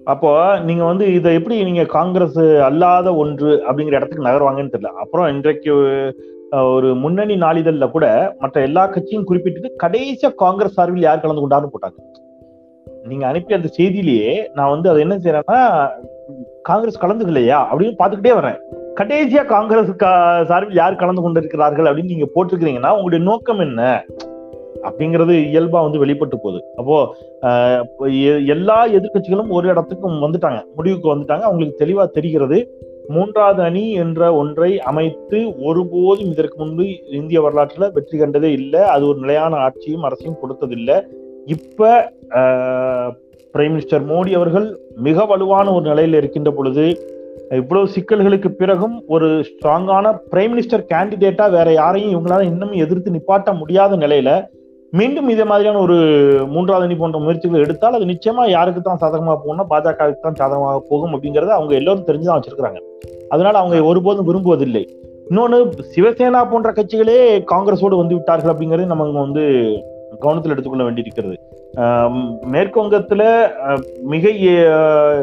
அப்போ நீங்க வந்து இதை எப்படி நீங்க காங்கிரஸ் அல்லாத ஒன்று அப்படிங்கிற இடத்துக்கு நகர்வாங்கன்னு தெரியல. அப்புறம் இன்றைக்கு ஒரு முன்னணி நாளிதழ்ல கூட மற்ற எல்லா கட்சியும் குறிப்பிட்டு கடைசியா காங்கிரஸ் சார்பில் யார் கலந்து கொண்டாருன்னு போட்டாங்க. நீங்க அனுப்பிய அந்த செய்தியிலேயே நான் வந்து அதை என்ன செய்யறேன்னா காங்கிரஸ் கலந்துக்கலையா அப்படின்னு பாத்துக்கிட்டே வரேன் கடைசியா காங்கிரஸ் சார்பில் யார் கலந்து கொண்டிருக்கிறார்கள் அப்படின்னு நீங்க போட்டிருக்கிறீங்கன்னா உங்களுடைய நோக்கம் என்ன? அப்படிங்கிறது இயல்பா வந்து வெளிப்பட்டு போகுது. அப்போ ஆஹ், எ- எல்லா எதிர்க்கட்சிகளும் ஒரு இடத்துக்கும் வந்துட்டாங்க. முடிவுக்கு வந்துட்டாங்க. அவங்களுக்கு தெளிவா தெரிகிறது. மூன்றாவது அணி என்ற ஒன்றை அமைத்து ஒருபோதும் இதற்கு முன்பு இந்திய வரலாற்றில் வெற்றி கண்டதே இல்லை. அது ஒரு நிலையான ஆட்சியும் அரசையும் கொடுத்ததில்லை. இப்ப பிரைம் மினிஸ்டர் மோடி அவர்கள் மிக வலுவான ஒரு நிலையில் இருக்கின்ற பொழுது இவ்வளவு சிக்கல்களுக்கு பிறகும் ஒரு ஸ்ட்ராங்கான பிரைம் மினிஸ்டர் கேண்டிடேட்டா வேற யாரையும் இவங்களால இன்னும் எதிர்த்து நிப்பாட்ட முடியாத நிலையில மீண்டும் இதே மாதிரியான ஒரு மூன்றாவது அணி போன்ற முயற்சிகளை எடுத்தால் அது நிச்சயமா யாருக்கு தான் சாதகமாக போகணும்னா பாஜகவுக்கு தான் சாதகமாக போகும் அப்படிங்கறத அவங்க எல்லாரும் தெரிஞ்சுதான் வச்சிருக்காங்க அதனால அவங்க ஒருபோதும் விரும்புவதில்லை. இன்னொன்று சிவசேனா போன்ற கட்சிகளே காங்கிரஸோடு வந்து விட்டார்கள் அப்படிங்கறது நம்ம வந்து கவனத்தில் எடுத்துக்கொள்ள வேண்டியிருக்கிறது. ஆஹ் மேற்கு வங்கத்துல மிக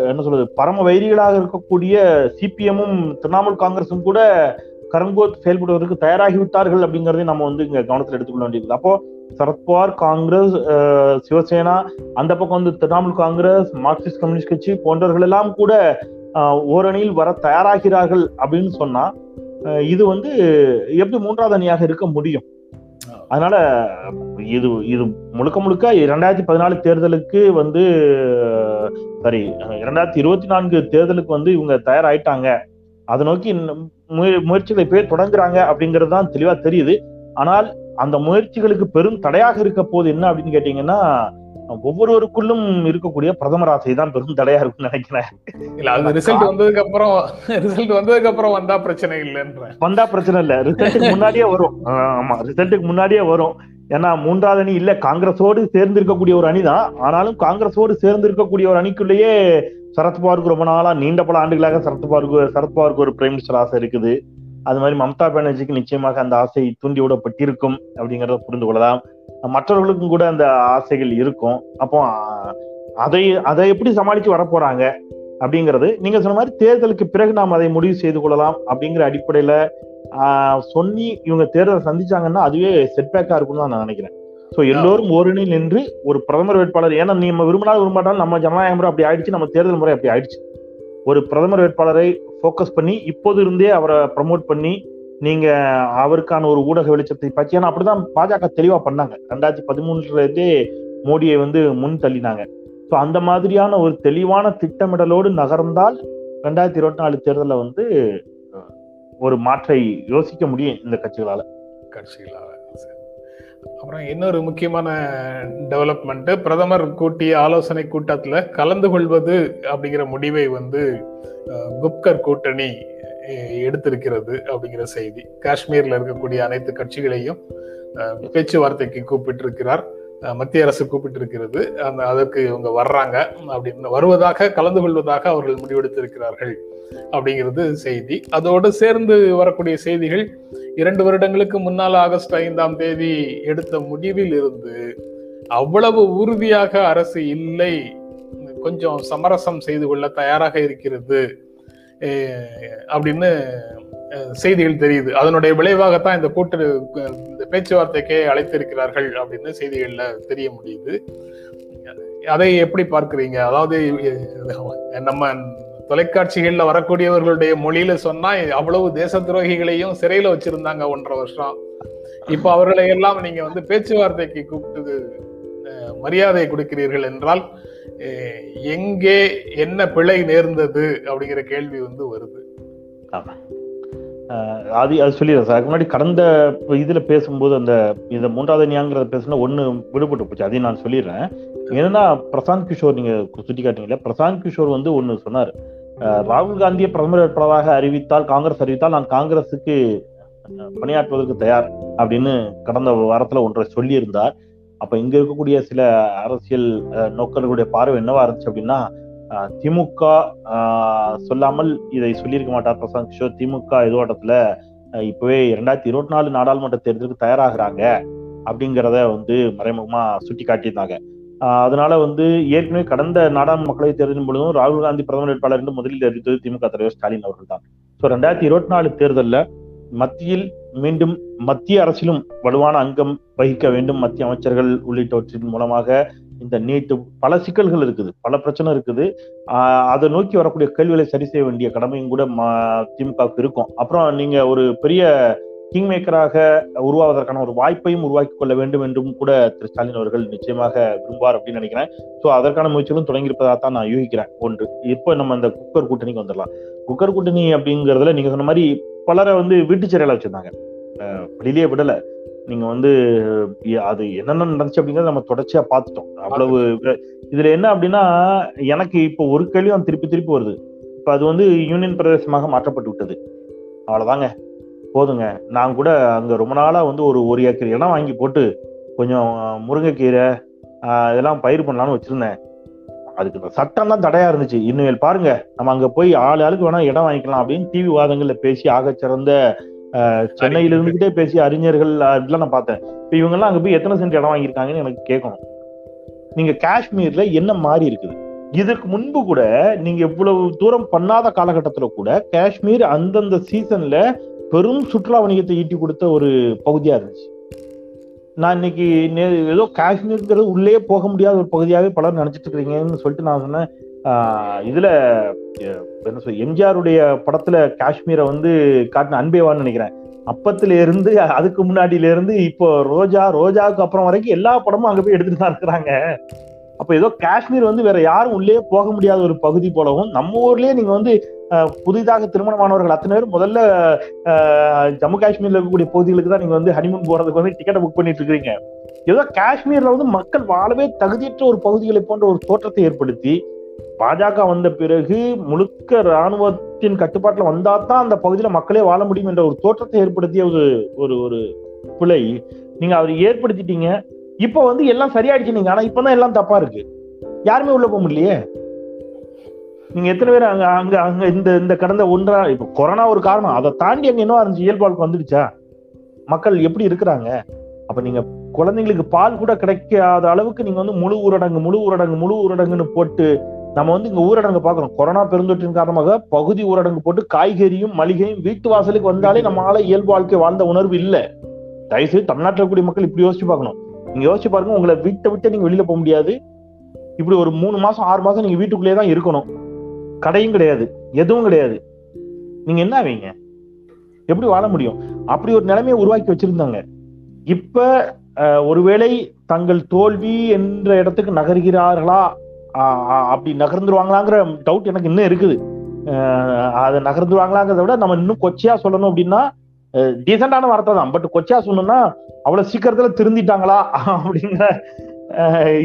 என்ன சொல்றது பரம வைரிகளாக இருக்கக்கூடிய சிபிஎம்மும் திரிணாமுல் காங்கிரஸும் கூட கரங்கோத் செயல்படுவதற்கு தயாராகி விட்டார்கள் அப்படிங்கறதையும் நம்ம வந்து இங்க கவனத்தில் எடுத்துக்கொள்ள வேண்டியது அப்போ சரத்பவார் காங்கிரஸ் சிவசேனா அந்த பக்கம் வந்து திரிணாமுல் காங்கிரஸ் மார்க்சிஸ்ட் கம்யூனிஸ்ட் கட்சி போன்றவர்கள் எல்லாம் கூட ஓரணியில் வர தயாராகிறார்கள் அப்படின்னு சொன்னா இது வந்து எப்படி மூன்றாவது அணியாக இருக்க முடியும்? அதனால இது இது முழுக்க முழுக்க இரண்டாயிரத்தி பதினாலு தேர்தலுக்கு வந்து சாரி இரண்டாயிரத்தி இருபத்தி நான்கு தேர்தலுக்கு வந்து இவங்க தயாராயிட்டாங்க. அதை நோக்கி இன்னும் முயற்சிகளை பேர் தொடங்குறாங்க அப்படிங்கிறது தான் தெளிவா தெரியுது. ஆனால் அந்த முயற்சிகளுக்கு பெரும் தடையாக இருக்க போது என்ன அப்படின்னு கேட்டீங்கன்னா ஒவ்வொருவருக்குள்ளும் இருக்கக்கூடிய பிரதமர் ஆசை தான் பெரும் தடையா இருக்கும்னு நினைக்கிறேன். இல்ல அது ரிசல்ட் வந்ததுக்கு அப்புறம் ரிசல்ட் வந்ததுக்கு அப்புறம் வந்தா பிரச்சனை இல்லைன்ற. வந்தா பிரச்சனை இல்ல. ரிசல்ட்டுக்கு முன்னாடியே வரும். ஆமா. ரிசல்ட்டுக்கு முன்னாடியே வரும். ஏன்னா மூன்றாவது அணி இல்ல. காங்கிரஸோடு சேர்ந்து இருக்கக்கூடிய ஒரு அணி தான் ஆனாலும் காங்கிரஸோடு சேர்ந்து இருக்கக்கூடிய ஒரு அணிக்குள்ளேயே சரத்பவாருக்கு ரொம்ப நாளா நீண்ட பல ஆண்டுகளாக சரத்பவாருக்கு சரத்பவாருக்கு ஒரு பிரைம் மினிஸ்டர் ஆசை இருக்குது. அது மாதிரி மம்தா பானர்ஜிக்கு நிச்சயமாக அந்த ஆசை தூண்டி விடப்பட்டிருக்கும் அப்படிங்கறத புரிந்து கொள்ளலாம். மற்றவர்களுக்கும் கூட அந்த ஆசைகள் இருக்கும். அப்போ அதை அதை எப்படி சமாளித்து வரப்போறாங்க அப்படிங்கிறது நீங்க சொன்ன மாதிரி தேர்தலுக்கு பிறகு நாம் அதை முடிவு செய்து கொள்ளலாம் அப்படிங்கிற அடிப்படையில சொல்லி இவங்க தேர்தலை சந்திச்சாங்கன்னா அதுவே செட்பேக்கா இருக்கும்னு தான் நான் நினைக்கிறேன். ஸோ எல்லோரும் ஓரணியில் நின்று ஒரு பிரதமர் வேட்பாளர் ஏன்னா நம்ம விரும்பினாலும் விரும்பாட்டாலும் நம்ம ஜனநாயக முறை அப்படி ஆயிடுச்சு நம்ம தேர்தல் முறை அப்படி ஆயிடுச்சு. ஒரு பிரதமர் வேட்பாளரை ஃபோக்கஸ் பண்ணி இப்போது இருந்தே அவரை ப்ரமோட் பண்ணி நீங்க அவருக்கான ஒரு ஊடக வெளிச்சத்தை பற்றி ஏன்னா அப்படிதான் பாஜக தெளிவா பண்ணாங்க. ரெண்டாயிரத்தி பதிமூணுல இருந்தே மோடியை வந்து முன் தள்ளினாங்க. ஸோ அந்த மாதிரியான ஒரு தெளிவான திட்டமிடலோடு நகர்ந்தால் ரெண்டாயிரத்தி இருபத்தி நாலு தேர்தலில் வந்து ஒரு மாற்றை யோசிக்க முடியும் இந்த கட்சிகளால. கட்சிகளால. அப்புறம் இன்னொரு முக்கியமான டெவலப்மெண்ட் பிரதமர் கூட்டிய ஆலோசனை கூட்டத்தில் கலந்து கொள்வது அப்படிங்கிற முடிவை வந்து குப்கர் கூட்டணி எடுத்திருக்கிறது அப்படிங்கிற செய்தி. காஷ்மீர்ல இருக்கக்கூடிய அனைத்து கட்சிகளையும் பேச்சுவார்த்தைக்கு கூப்பிட்டிருக்கிறார். மத்திய அரசு கூப்பிட்டிருக்கிறது. அந்த அதற்கு இவங்க வர்றாங்க. அப்படின்னு வருவதாக கலந்து கொள்வதாக அவர்கள் முடிவெடுத்திருக்கிறார்கள். அப்படிங்கிறது செய்தி. அதோடு சேர்ந்து வரக்கூடிய செய்திகள் இரண்டு வருடங்களுக்கு முன்னால் ஆகஸ்ட் ஐந்தாம் தேதி எடுத்த முடிவில் இருந்து அவ்வளவு உறுதியாக அரசு இல்லை. கொஞ்சம் சமரசம் செய்து கொள்ள தயாராக இருக்கிறது அப்படின்னு செய்திகள் தெரியுது. அதனுடைய விளைவாகத்தான் இந்த கூட்டு இந்த பேச்சுவார்த்தைக்கே அழைத்திருக்கிறார்கள் அப்படின்னு செய்திகள்ல தெரிய முடியுது. அதை எப்படி பார்க்குறீங்க? அதாவது நம்ம தொலைக்காட்சிகள்ல வரக்கூடியவர்களுடைய மொழியில சொன்னா அவ்வளவு தேச துரோகிகளையும் சிறையில வச்சிருந்தாங்க ஒன்றரை வருஷம். இப்ப அவர்களை எல்லாம் நீங்க வந்து பேச்சுவார்த்தைக்கு கூப்பிட்டு மரியாதை கொடுக்கிறீர்கள் என்றால் எங்கே என்ன பிழை நேர்ந்தது அப்படிங்கிற கேள்வி வந்து வருது. ஆமா. அது அது சொல்லிடுறேன் சார். அதுக்கு முன்னாடி கடந்த இதுல பேசும்போது அந்த இந்த மூன்றாவது நியாங்கிறத பேசுனா ஒன்று விடுபட்டு போச்சு. அதையும் நான் சொல்லிடுறேன். என்னன்னா பிரசாந்த் கிஷோர் நீங்க சுட்டி காட்டுறீங்களா பிரசாந்த் கிஷோர் வந்து ஒன்று சொன்னார். அஹ் ராகுல் காந்தியை பிரதமர் வேட்பாளராக அறிவித்தால் காங்கிரஸ் அறிவித்தால் நான் காங்கிரஸுக்கு பணியாற்றுவதற்கு தயார் அப்படின்னு கடந்த வாரத்துல ஒன்றை சொல்லியிருந்தார். அப்ப இங்க இருக்கக்கூடிய சில அரசியல் நோக்கர்களுடைய பார்வை என்னவா இருந்துச்சு அப்படின்னா திமுக ஆஹ் சொல்லாமல் இதை சொல்லியிருக்க மாட்டார் பிரசாந்த் கிஷோர். திமுக எதோட்டத்துல இப்பவே இரண்டாயிரத்தி இருபத்தி நாலு நாடாளுமன்ற தேர்தலுக்கு தயாராகிறாங்க அப்படிங்கிறத வந்து மறைமுகமா சுட்டி காட்டியிருந்தாங்க ஆஹ் அதனால வந்து ஏற்கனவே கடந்த நாடாளுமன்ற மக்களவைத் தேர்தலின் பொழுதும் ராகுல் காந்தி பிரதமர் வேட்பாளர் என்று முதலில் அறிவித்தது திமுக தலைவர் ஸ்டாலின் அவர்கள் தான். ஸோ ரெண்டாயிரத்தி இருபத்தி நாலு தேர்தலில் மத்தியில் மீண்டும் மத்திய அரசிலும் வலுவான அங்கம் வகிக்க வேண்டும். மத்திய அமைச்சர்கள் உள்ளிட்டவற்றின் மூலமாக இந்த நீட்டு பல சிக்கல்கள் இருக்குது பல பிரச்சனை இருக்குது. அதை நோக்கி வரக்கூடிய கேள்விகளை சரி செய்ய வேண்டிய கடமையும் கூட திமுகவுக்கு இருக்கும். அப்புறம் நீங்க ஒரு பெரிய கிங் மேக்கராக உருவாவதற்கான ஒரு வாய்ப்பையும் உருவாக்கி கொள்ள வேண்டும் என்றும் கூட திரு ஸ்டாலின் அவர்கள் நிச்சயமாக விரும்புவார் அப்படின்னு நினைக்கிறேன். ஸோ அதற்கான முயற்சிகளும் தொடங்கியிருப்பதாக தான் நான் யூகிக்கிறேன். ஒன்று இப்போ நம்ம இந்த குக்கர் கூட்டணிக்கு வந்துடலாம். குக்கர் கூட்டணி அப்படிங்கிறதுல நீங்க சொன்ன மாதிரி பலரை வந்து வீட்டு சிறையில வச்சிருந்தாங்க. வெளியிலேயே விடலை. நீங்க வந்து அது என்னென்ன நடந்துச்சு அப்படிங்கறத நம்ம தொடர்ச்சியா பார்த்துட்டோம். அவ்வளவு இதுல என்ன அப்படின்னா எனக்கு இப்போ ஒரு கேள்வியும் திருப்பி திருப்பி வருது. இப்ப அது வந்து யூனியன் பிரதேசமாக மாற்றப்பட்டு விட்டது. அவ்வளவுதாங்க. போதுங்க. நான் கூட அங்க ரொம்ப நாளா வந்து ஒரு ஒரு ஏக்கர் இடம் வாங்கி போட்டு கொஞ்சம் முருங்கைக்கீரை இதெல்லாம் பயிர் பண்ணலாம்னு வச்சிருந்தேன். அதுக்கு இந்த சட்டம் தான் தடையா இருந்துச்சு. இனிமேல் பாருங்க. நம்ம அங்க போய் ஆள் ஆளுக்கு வேணா இடம் வாங்கிக்கலாம் அப்படின்னு டிவி வாதங்கள்ல பேசி ஆகச் சிறந்த சென்னையில இருந்துகிட்டே பேசி அறிஞர்கள் அப்படிலாம் நான் பார்த்தேன். இப்ப இவங்க எல்லாம் அங்க போய் எத்தனை சென்ட் இடம் வாங்கியிருக்காங்கன்னு எனக்கு கேட்கணும். நீங்க காஷ்மீர்ல என்ன மாறி இருக்குது? இதுக்கு முன்பு கூட நீங்க இவ்வளவு தூரம் பண்ணாத காலகட்டத்துல கூட காஷ்மீர் அந்தந்த சீசன்ல பெரும் சுற்றுலா வணிகத்தை ஈட்டி கொடுத்த ஒரு பகுதியா இருந்துச்சு. நான் இன்னைக்கு ஏதோ காஷ்மீர்ங்கிறது உள்ளே போக முடியாத ஒரு பகுதியாவே பலர் நினைச்சிட்டு இருக்கிறீங்கன்னு சொல்லிட்டு நான் சொன்னேன். இதுல என்ன சொல் எம்ஜிஆருடைய படத்துல காஷ்மீரை வந்து காட்டின அன்பேவான்னு நினைக்கிறேன். அப்பத்துல இருந்து அதுக்கு முன்னாடியில இருந்து இப்போ ரோஜா ரோஜாவுக்கு அப்புறம் வரைக்கும் எல்லா படமும் அங்க போய் எடுத்துட்டு தான் இருக்கிறாங்க. அப்ப ஏதோ காஷ்மீர் வந்து வேற யாரும் உள்ளே போக முடியாத ஒரு பகுதி போலவும் நம்ம ஊர்லயே நீங்க வந்து புதிதாக திருமணமானவர்கள் அத்தனை பேர் முதல்ல ஜம்மு காஷ்மீர்ல இருக்கக்கூடிய பகுதிகளுக்கு தான் நீங்க வந்து ஹனிமூன் போறதுக்கு வந்து டிக்கெட்டை புக் பண்ணிட்டு இருக்கீங்க ஏதோ காஷ்மீர்ல வந்து மக்கள் வாழவே தகுதியற்ற ஒரு பகுதிகளை போன்ற ஒரு தோற்றத்தை ஏற்படுத்தி பாஜக வந்த பிறகு முழுக்க ராணுவத்தின் கட்டுப்பாட்டில் வந்தா தான் அந்த பகுதியில் மக்களே வாழ முடியும் என்ற ஒரு தோற்றத்தை ஏற்படுத்திய ஒரு ஒரு ஒரு பிழை. நீங்க அவர் ஏற்படுத்திட்டீங்க. இப்போ வந்து எல்லாம் சரியாயிடுச்சு நீங்க. ஆனா இப்பதான் எல்லாம் தப்பா இருக்கு. யாருமே உள்ள போக முடியலையே? நீங்க எத்தனை பேர் அங்க அங்க அங்க இந்த இந்த கடந்த ஒன்றா இப்ப கொரோனா ஒரு காரணம். அதை தாண்டி அங்க இன்னும் இருந்துச்சு இயல்பாளுக்கு வந்துடுச்சா? மக்கள் எப்படி இருக்கிறாங்க? அப்ப நீங்க குழந்தைங்களுக்கு பால் கூட கிடைக்காத அளவுக்கு நீங்க வந்து முழு ஊரடங்கு முழு ஊரடங்கு முழு ஊரடங்குன்னு போட்டு நம்ம வந்து இங்க ஊரடங்கு பாக்குறோம் கொரோனா பெருந்தொற்றின் காரணமாக பகுதி ஊரடங்கு போட்டு காய்கறியும் மளிகையும் வீட்டு வாசலுக்கு வந்தாலே நம்மளால இயல்பு வாழ்க்கை வாழ்ந்த உணர்வு இல்ல. தயவுசெய்து தமிழ்நாட்டில் கூடிய மக்கள் இப்படி யோசிச்சு பார்க்கணும். நீங்க யோசிச்சு பாருங்க உங்களை வீட்டை விட்டு நீங்க வெளியில போக முடியாது. இப்படி ஒரு மூணு மாசம் ஆறு மாசம் நீங்க வீட்டுக்குள்ளேயே தான் இருக்கணும். கடையும் கிடையாது எதுவும் கிடையாது. நீங்க என்ன ஆவீங்க? எப்படி வாழ முடியும்? அப்படி ஒரு நிலைமையை உருவாக்கி வச்சிருந்தாங்க. இப்ப ஒருவேளை தங்கள் தோல்வி என்ற இடத்துக்கு நகர்கிறார்களா? அப்படி நகர்ந்துருவாங்களாங்கிற டவுட் எனக்கு இன்னும் இருக்குது. அதை நகர்ந்துருவாங்களாங்கிறத விட நம்ம இன்னும் கொச்சையா சொல்லணும் அப்படின்னா டீசெண்டான வார்த்தை தான். பட் கொச்சையா சொல்லணும்னா அவ்வளவு சீக்கிரத்துல திருந்திட்டாங்களா அப்படிங்கிற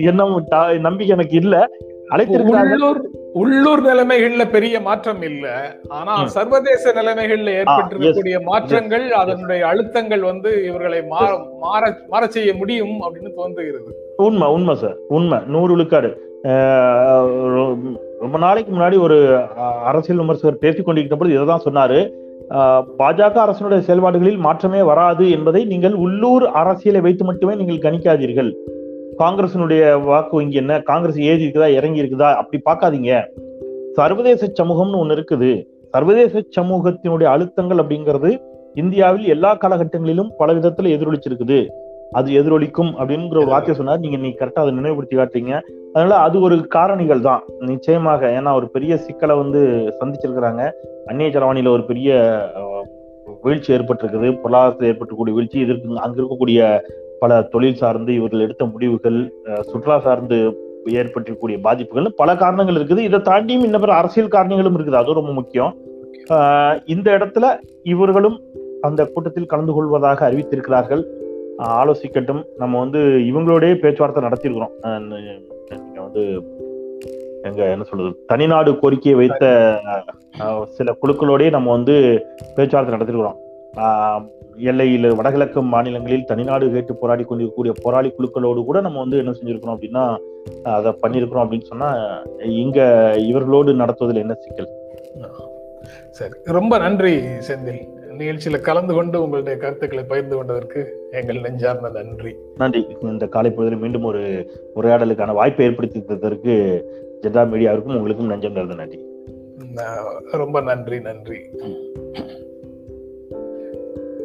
எண்ணம் நம்பிக்கை எனக்கு இல்ல. உள்ளூர் உள்ளூர் நிலைமைகள்ல பெரிய மாற்றம் இல்ல. ஆனா. சர்வதேச நிலைமைகள்ல ஏற்பட்டிருக்கக்கூடிய மாற்றங்கள் அதனுடைய அழுத்தங்கள் வந்து இவர்களை மாற மாற மாற செய்ய முடியும் அப்படின்னு தோன்றுகிறது. உண்மை உண்மை சார் உண்மை. நூறு விழுக்காடு. ரொம்ப நாளைக்கு முன்னாடி ஒரு அரசியல் விமர்சகர் பேசிக் கொண்டிருக்கிற பொழுது இதை தான் சொன்னாரு பாஜக அரசனுடைய செயல்பாடுகளில் மாற்றமே வராது என்பதை நீங்கள் உள்ளூர் அரசியலை வைத்து மட்டுமே நீங்கள் கணிக்காதீர்கள். காங்கிரசினுடைய வாக்கு வங்கி என்ன? காங்கிரஸ் ஏறி இருக்குதா இறங்கி இருக்குதா அப்படி பார்க்காதீங்க. சர்வதேச சமூகம்னு ஒன்று இருக்குது. சர்வதேச சமூகத்தினுடைய அழுத்தங்கள் அப்படிங்கிறது இந்தியாவில் எல்லா காலகட்டங்களிலும் பல விதத்தில் எதிரொலிச்சிருக்குது. அது எதிரொலிக்கும் அப்படிங்கிற ஒரு வார்த்தையை சொன்னார். நீங்க நீ கரெக்டா அதை நினைவுபடுத்தி காட்டுறீங்க அதனால அது ஒரு காரணிகள் தான். நிச்சயமாக ஏன்னா ஒரு பெரிய சிக்கலை வந்து சந்திச்சிருக்கிறாங்க. அந்நிய செலவாணியில ஒரு பெரிய வீழ்ச்சி ஏற்பட்டிருக்குது. பொருளாதாரத்தில் ஏற்பட்டக்கூடிய வீழ்ச்சி இதற்கு அங்க இருக்கக்கூடிய பல தொழில் சார்ந்து இவர்கள் எடுத்த முடிவுகள் சுற்றுலா சார்ந்து ஏற்பட்டிருக்கக்கூடிய பாதிப்புகள் பல காரணங்கள் இருக்குது. இதை தாண்டியும் இன்னும் பிற அரசியல் காரணங்களும் இருக்குது. அது ரொம்ப முக்கியம். ஆஹ் இந்த இடத்துல இவர்களும் அந்த கூட்டத்தில் கலந்து கொள்வதாக அறிவித்திருக்கிறார்கள். ஆலோசிக்கட்டும். நம்ம வந்து இவங்களோடய பேச்சுவார்த்தை நடத்தியிருக்கிறோம். நீங்கள் வந்து எங்க என்ன சொல்றது தனிநாடு கோரிக்கையை வைத்த சில குழுக்களோடய நம்ம வந்து பேச்சுவார்த்தை நடத்திருக்கிறோம் எல்லையில் வடகிழக்கு மாநிலங்களில் தனிநாடு கேட்டு போராடி கொண்டிருக்கக்கூடிய போராளி குழுக்களோடு கூட நம்ம வந்து என்ன செஞ்சிருக்கிறோம் அப்படின்னா அதை பண்ணியிருக்கிறோம் அப்படின்னு சொன்னா இங்க இவர்களோடு நடத்துவதில் என்ன சிக்கல்? சரி. ரொம்ப நன்றி செந்தில். நிகழ்ச்சியில கலந்து கொண்டு உங்களுடைய கருத்துக்களை பகிர்ந்து கொண்டதற்கு எங்கள் நெஞ்சார்ந்த நன்றி. நன்றி. இந்த காலை பொழுதில் மீண்டும் ஒரு உரையாடலுக்கான வாய்ப்பை ஏற்படுத்தி தந்ததற்கு ஜெதா மீடியாவிற்கும் உங்களுக்கும் நெஞ்சம் நிறைந்த நன்றி. ரொம்ப நன்றி நன்றி.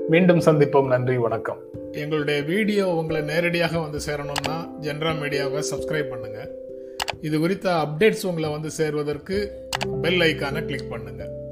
மீண்டும் சந்திப்போம். நன்றி வணக்கம். எங்களுடைய வீடியோ உங்களை நேரடியாக வந்து சேரணும்னா ஜென்ரா மீடியாவை சப்ஸ்கிரைப் பண்ணுங்க. இது குறித்த அப்டேட்ஸ் உங்களை வந்து சேர்வதற்கு பெல் ஐக்கானை கிளிக் பண்ணுங்க.